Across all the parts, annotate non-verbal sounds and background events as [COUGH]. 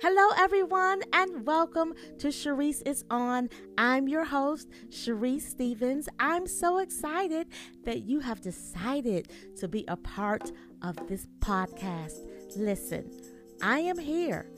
Hello, everyone, and welcome to Sharice is On. I'm your host, Sharice Stevens. I'm so excited that you have decided to be a part of this podcast. Listen, I am here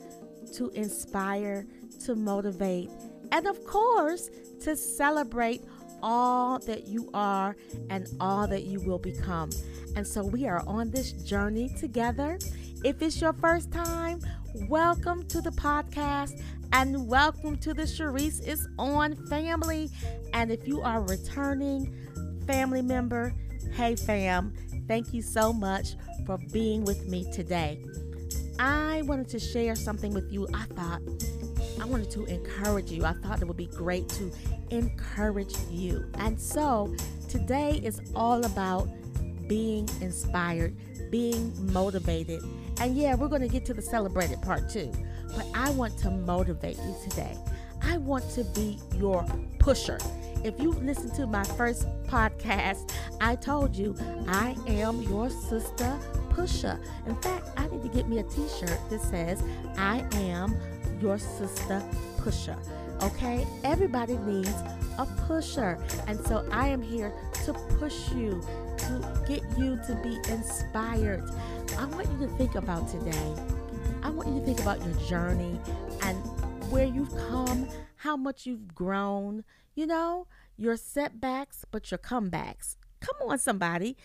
to inspire, to motivate, and of course, to celebrate all that you are and all that you will become. And so we are on this journey together. If it's your first time, welcome to the podcast and welcome to the Sharice is On family. And if you are returning family member, hey fam, thank you so much for being with me today. I wanted to share something with you. I thought I wanted to encourage you. I thought it would be great to encourage you. And so today is all about being inspired, being motivated. And yeah, we're going to get to the celebrated part too. But I want to motivate you today. I want to be your pusher. If you listen to my first podcast, I told you I am your sister pusher. In fact, I need to get me a t shirt that says, I am your sister pusher. Okay? Everybody needs a pusher. And so I am here to push you, to get you to be inspired. I want you to think about today. I want you to think about your journey and where you've come, how much you've grown, you know, your setbacks, but your comebacks. Come on, somebody.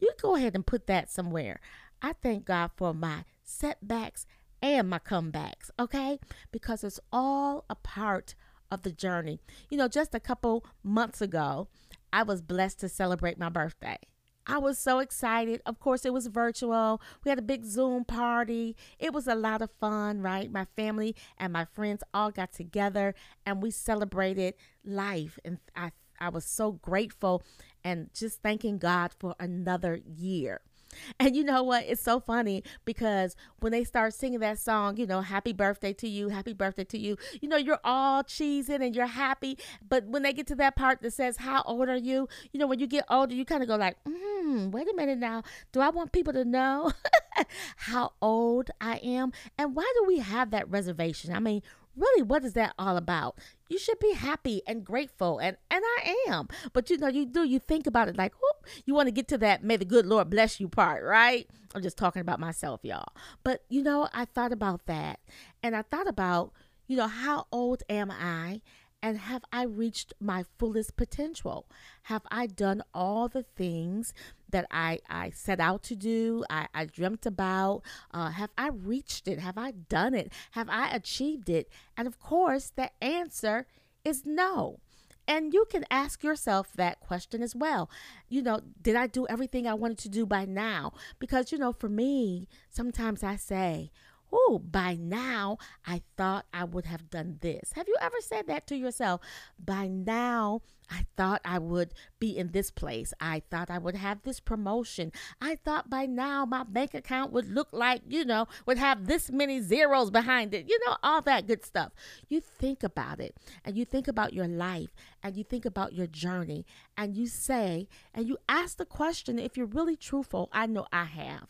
You go ahead and put that somewhere. I thank God for my setbacks and my comebacks, okay? Because it's all a part of the journey. You know, just a couple months ago, I was blessed to celebrate my birthday. I was so excited. Of course, it was virtual. We had a big Zoom party. It was a lot of fun, right? My family and my friends all got together and we celebrated life. And I, I was so grateful and just thanking God for another year. [LAUGHS] And you know what? It's so funny because when they start singing that song, you know, happy birthday to you, happy birthday to you, you know, you're all cheesing and you're happy. But when they get to that part that says, How old are you? You know, when you get older, you kind of go like, Hmm, wait a minute now. Do I want people to know [LAUGHS] how old I am? And why do we have that reservation? I mean, really what is that all about? You should be happy and grateful and and i am. But you know you do you think about it like whoop, you want to get to that may the good lord bless you part right? I'm just talking about myself y'all. But you know i thought about that and i thought about you know how old am i and have I reached my fullest potential? Have I done all the things that I, I set out to do, I, I dreamt about? Uh, have I reached it? Have I done it? Have I achieved it? And of course, the answer is no. And you can ask yourself that question as well. You know, did I do everything I wanted to do by now? Because, you know, for me, sometimes I say, oh, by now I thought I would have done this. Have you ever said that to yourself? By now I thought I would be in this place. I thought I would have this promotion. I thought by now my bank account would look like, you know, would have this many zeros behind it. You know, all that good stuff. You think about it and you think about your life and you think about your journey and you say, and you ask the question if you're really truthful. I know I have.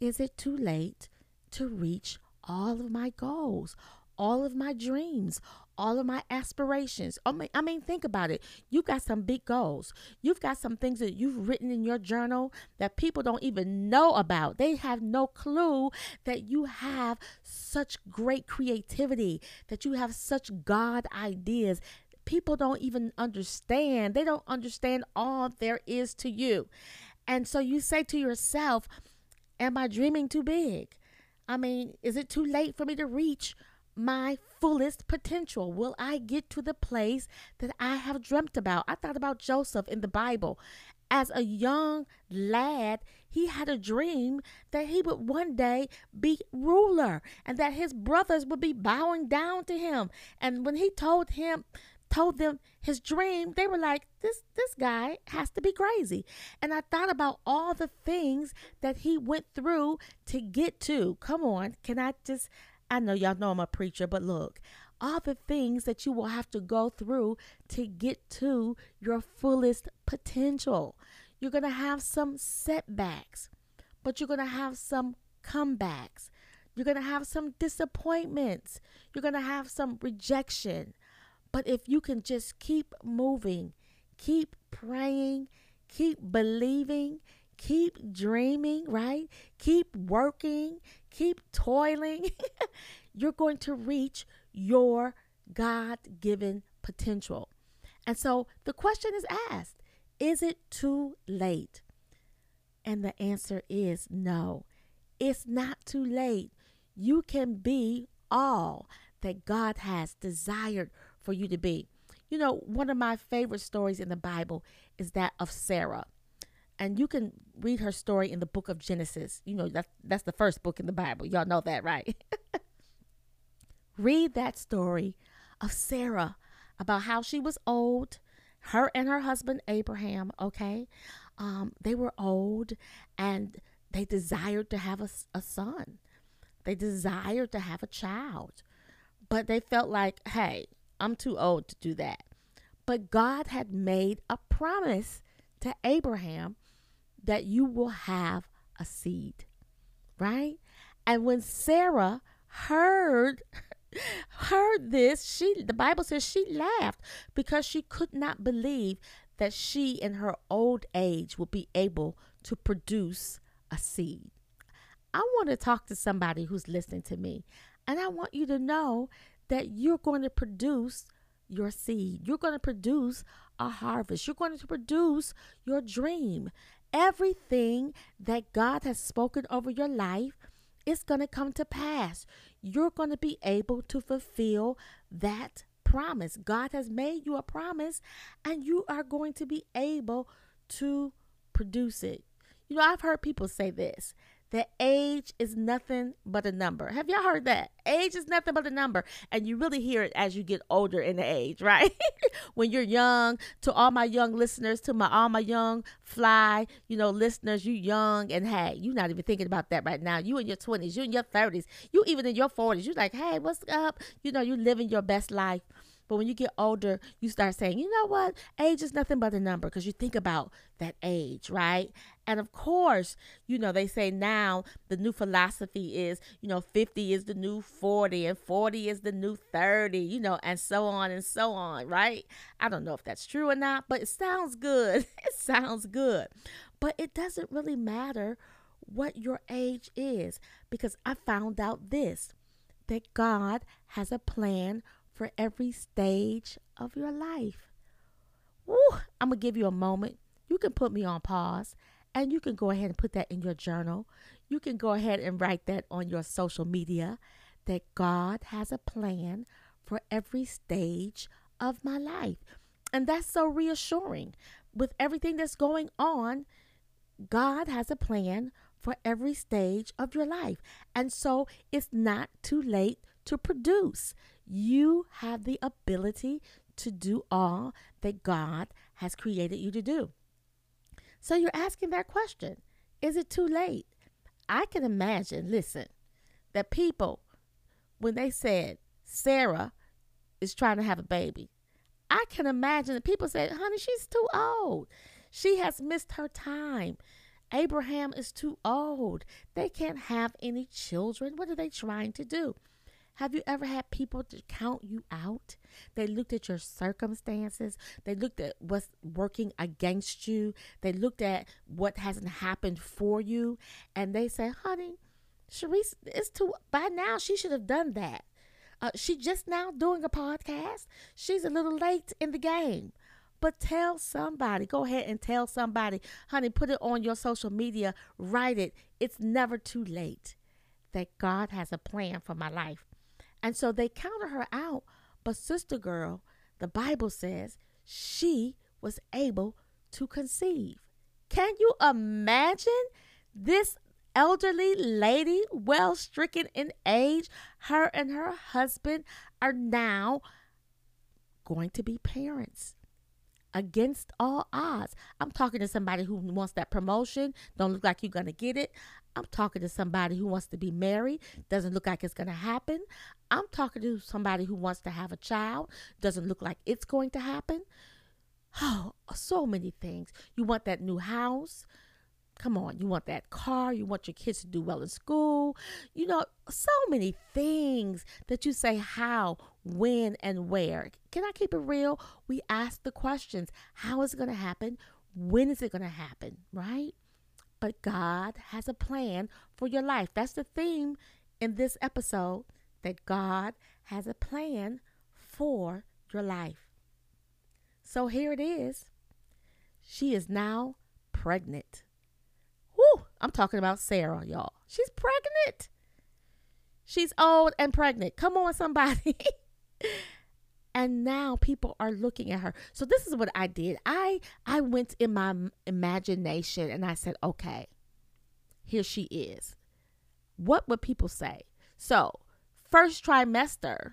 Is it too late to reach all of my goals, all of my dreams, all of my aspirations. I mean, I mean, think about it. You've got some big goals. You've got some things that you've written in your journal that people don't even know about. They have no clue that you have such great creativity, that you have such God ideas. People don't even understand. They don't understand all there is to you. And so you say to yourself, Am I dreaming too big? I mean, is it too late for me to reach my fullest potential? Will I get to the place that I have dreamt about? I thought about Joseph in the Bible. As a young lad, he had a dream that he would one day be ruler and that his brothers would be bowing down to him. And when he told him told them his dream, they were like, "This this guy has to be crazy." And I thought about all the things that he went through to get to. Come on, can I just? I know y'all know I'm a preacher, but look, all the things that you will have to go through to get to your fullest potential. You're gonna have some setbacks, but you're gonna have some comebacks. You're going to have some disappointments. You're going to have some rejection. But if you can just keep moving, keep praying, keep believing, keep dreaming, right? Keep working, keep toiling, [LAUGHS] you're going to reach your God given potential. And so the question is asked Is it too late? And the answer is no. It's not too late. You can be all that God has desired for you to be. You know, one of my favorite stories in the Bible is that of Sarah. And you can read her story in the book of Genesis. You know, that's, that's the first book in the Bible. Y'all know that, right? [LAUGHS] read that story of Sarah about how she was old, her and her husband Abraham, okay? Um, they were old and they desired to have a, a son. They desired to have a child. But they felt like, hey, I'm too old to do that. But God had made a promise to Abraham that you will have a seed, right? And when Sarah heard [LAUGHS] heard this, she the Bible says she laughed because she could not believe that she in her old age would be able to produce a seed. I want to talk to somebody who's listening to me, and I want you to know that you're going to produce your seed. You're going to produce a harvest. You're going to produce your dream. Everything that God has spoken over your life is going to come to pass. You're going to be able to fulfill that promise. God has made you a promise, and you are going to be able to produce it. You know, I've heard people say this that age is nothing but a number. Have y'all heard that? Age is nothing but a number. And you really hear it as you get older in the age, right? [LAUGHS] when you're young, to all my young listeners, to my all my young fly, you know, listeners, you young and hey, you're not even thinking about that right now. You in your 20s, you in your 30s, you even in your 40s, you're like, hey, what's up? You know, you living your best life. But when you get older, you start saying, you know what? Age is nothing but a number because you think about that age, right? And of course, you know, they say now the new philosophy is, you know, 50 is the new 40 and 40 is the new 30, you know, and so on and so on, right? I don't know if that's true or not, but it sounds good. [LAUGHS] it sounds good. But it doesn't really matter what your age is because I found out this that God has a plan for every stage of your life. Woo, I'm going to give you a moment. You can put me on pause and you can go ahead and put that in your journal. You can go ahead and write that on your social media that God has a plan for every stage of my life. And that's so reassuring. With everything that's going on, God has a plan for every stage of your life. And so it's not too late to produce. You have the ability to do all that God has created you to do. So you're asking that question Is it too late? I can imagine, listen, that people, when they said Sarah is trying to have a baby, I can imagine that people said, honey, she's too old. She has missed her time. Abraham is too old. They can't have any children. What are they trying to do? Have you ever had people to count you out? They looked at your circumstances. They looked at what's working against you. They looked at what hasn't happened for you. And they say, honey, Sharice is too, by now she should have done that. Uh, she just now doing a podcast. She's a little late in the game. But tell somebody, go ahead and tell somebody, honey, put it on your social media, write it. It's never too late that God has a plan for my life. And so they counted her out. But, sister girl, the Bible says she was able to conceive. Can you imagine this elderly lady, well stricken in age? Her and her husband are now going to be parents against all odds. I'm talking to somebody who wants that promotion, don't look like you're going to get it. I'm talking to somebody who wants to be married, doesn't look like it's going to happen. I'm talking to somebody who wants to have a child, doesn't look like it's going to happen. [SIGHS] Oh, so many things. You want that new house. Come on, you want that car, you want your kids to do well in school, you know, so many things that you say how, when, and where. Can I keep it real? We ask the questions how is it going to happen? When is it going to happen? Right? But God has a plan for your life. That's the theme in this episode that God has a plan for your life. So here it is. She is now pregnant. I'm talking about Sarah, y'all. She's pregnant. She's old and pregnant. Come on, somebody. [LAUGHS] and now people are looking at her. So this is what I did. I I went in my imagination and I said, "Okay. Here she is. What would people say?" So, first trimester,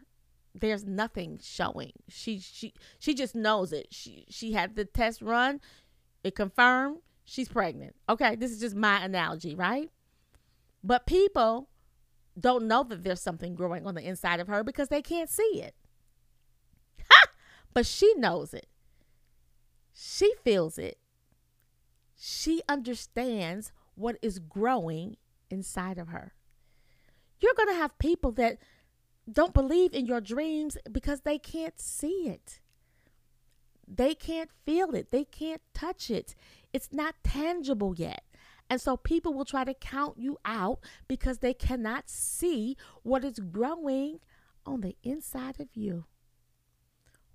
there's nothing showing. She she she just knows it. She she had the test run. It confirmed she's pregnant. Okay, this is just my analogy, right? But people don't know that there's something growing on the inside of her because they can't see it. Ha! But she knows it. She feels it. She understands what is growing inside of her. You're going to have people that don't believe in your dreams because they can't see it. They can't feel it. They can't touch it. It's not tangible yet. And so people will try to count you out because they cannot see what is growing on the inside of you.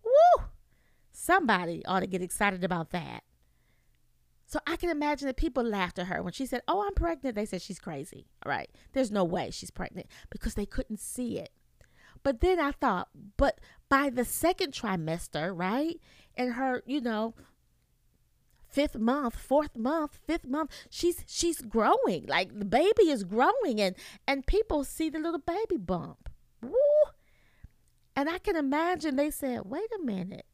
Woo! Somebody ought to get excited about that. So I can imagine that people laughed at her when she said, Oh, I'm pregnant. They said she's crazy. All right. There's no way she's pregnant because they couldn't see it. But then I thought, but by the second trimester, right? And her, you know, fifth month, fourth month, fifth month, she's she's growing. Like the baby is growing and and people see the little baby bump. Woo! And I can imagine they said, wait a minute.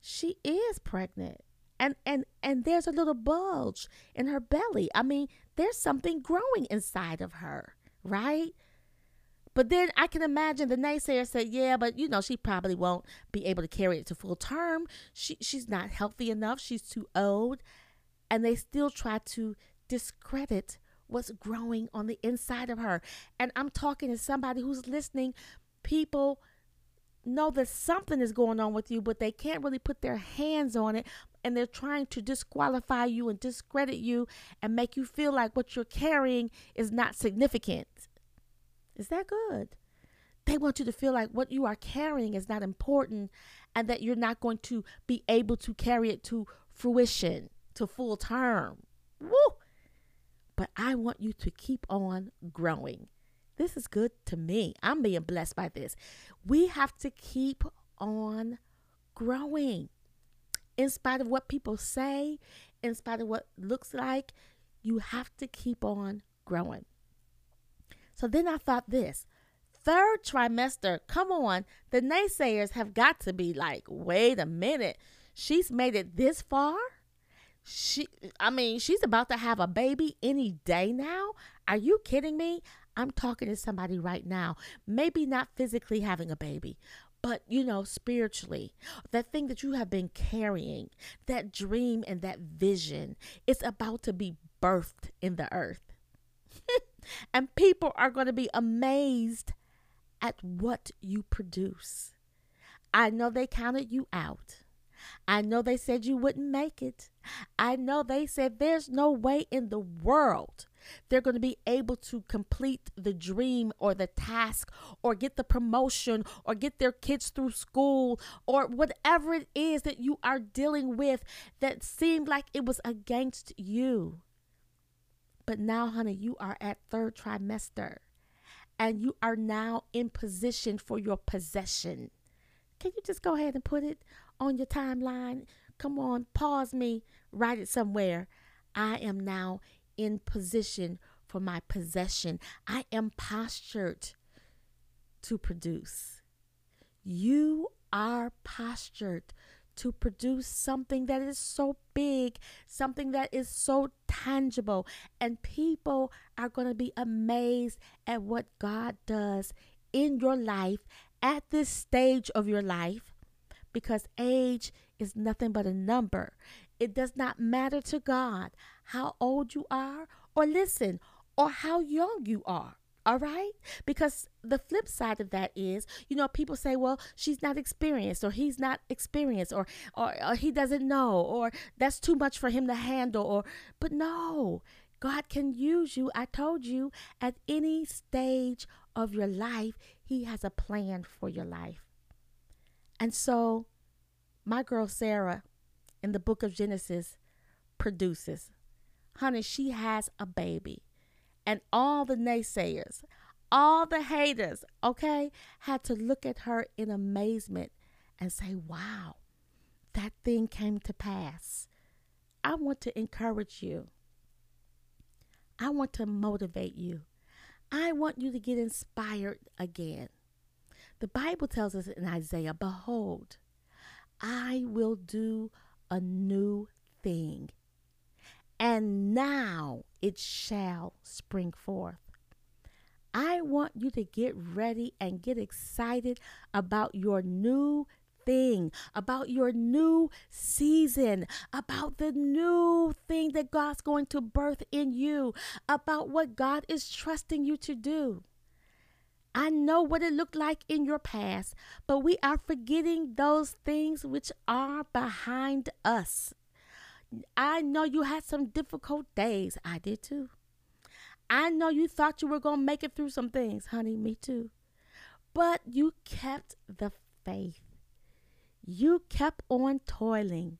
She is pregnant. And and and there's a little bulge in her belly. I mean, there's something growing inside of her, right? But then I can imagine the naysayer said, "Yeah, but you know she probably won't be able to carry it to full term. She she's not healthy enough. She's too old." And they still try to discredit what's growing on the inside of her. And I'm talking to somebody who's listening. People know that something is going on with you, but they can't really put their hands on it. And they're trying to disqualify you and discredit you and make you feel like what you're carrying is not significant. Is that good? They want you to feel like what you are carrying is not important and that you're not going to be able to carry it to fruition, to full term. Woo! But I want you to keep on growing. This is good to me. I'm being blessed by this. We have to keep on growing. In spite of what people say, in spite of what looks like, you have to keep on growing. So then I thought this third trimester, come on, the naysayers have got to be like, wait a minute, she's made it this far? She, I mean, she's about to have a baby any day now. Are you kidding me? I'm talking to somebody right now, maybe not physically having a baby, but you know, spiritually, that thing that you have been carrying, that dream and that vision, it's about to be birthed in the earth. [LAUGHS] and people are going to be amazed at what you produce. I know they counted you out. I know they said you wouldn't make it. I know they said there's no way in the world they're going to be able to complete the dream or the task or get the promotion or get their kids through school or whatever it is that you are dealing with that seemed like it was against you. But now, honey, you are at third trimester and you are now in position for your possession. Can you just go ahead and put it on your timeline? Come on, pause me, write it somewhere. I am now in position for my possession. I am postured to produce. You are postured to produce something that is so big, something that is so tangible. And people are going to be amazed at what God does in your life at this stage of your life because age is nothing but a number. It does not matter to God how old you are, or listen, or how young you are. All right? Because the flip side of that is, you know, people say, well, she's not experienced or he's not experienced or, or, or he doesn't know or that's too much for him to handle or but no. God can use you. I told you at any stage of your life, he has a plan for your life. And so my girl Sarah in the book of Genesis produces. Honey, she has a baby and all the naysayers, all the haters, okay, had to look at her in amazement and say, wow, that thing came to pass. I want to encourage you. I want to motivate you. I want you to get inspired again. The Bible tells us in Isaiah, Behold, I will do a new thing and now it shall spring forth. I want you to get ready and get excited about your new thing, about your new season, about the new thing that God's going to birth in you, about what God is trusting you to do. I know what it looked like in your past, but we are forgetting those things which are behind us. I know you had some difficult days. I did too. I know you thought you were going to make it through some things, honey. Me too. But you kept the faith. You kept on toiling.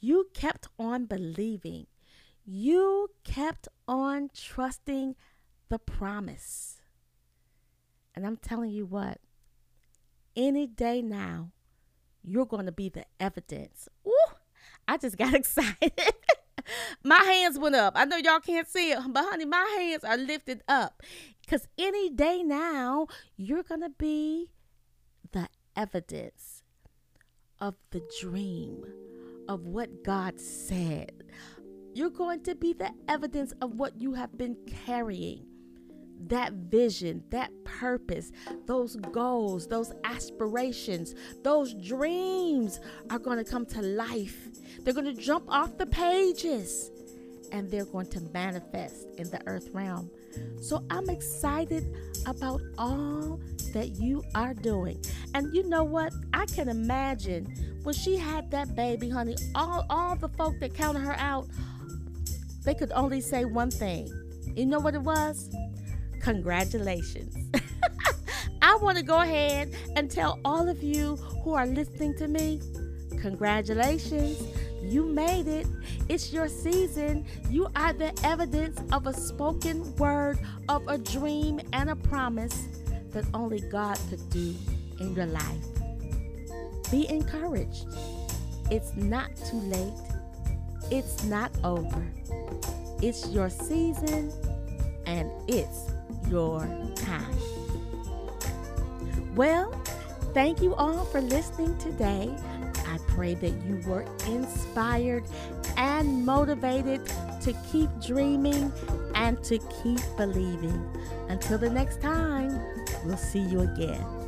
You kept on believing. You kept on trusting the promise. And I'm telling you what, any day now, you're going to be the evidence. Ooh, I just got [LAUGHS] excited. my hands went up. I know y'all can't see it, but honey, my hands are lifted up. Because any day now, you're going to be the evidence of the dream, of what God said. You're going to be the evidence of what you have been carrying that vision, that purpose, those goals, those aspirations, those dreams are going to come to life. They're going to jump off the pages and they're going to manifest in the earth realm. So I'm excited about all that you are doing. And you know what? I can imagine when she had that baby, honey, all, all the folk that counted her out, they could only say one thing. You know what it was? Congratulations. [LAUGHS] I want to go ahead and tell all of you who are listening to me, congratulations. You made it. It's your season. You are the evidence of a spoken word, of a dream, and a promise that only God could do in your life. Be encouraged. It's not too late. It's not over. It's your season and it's your time. Well, thank you all for listening today. I pray that you were inspired and motivated to keep dreaming and to keep believing. Until the next time, we'll see you again.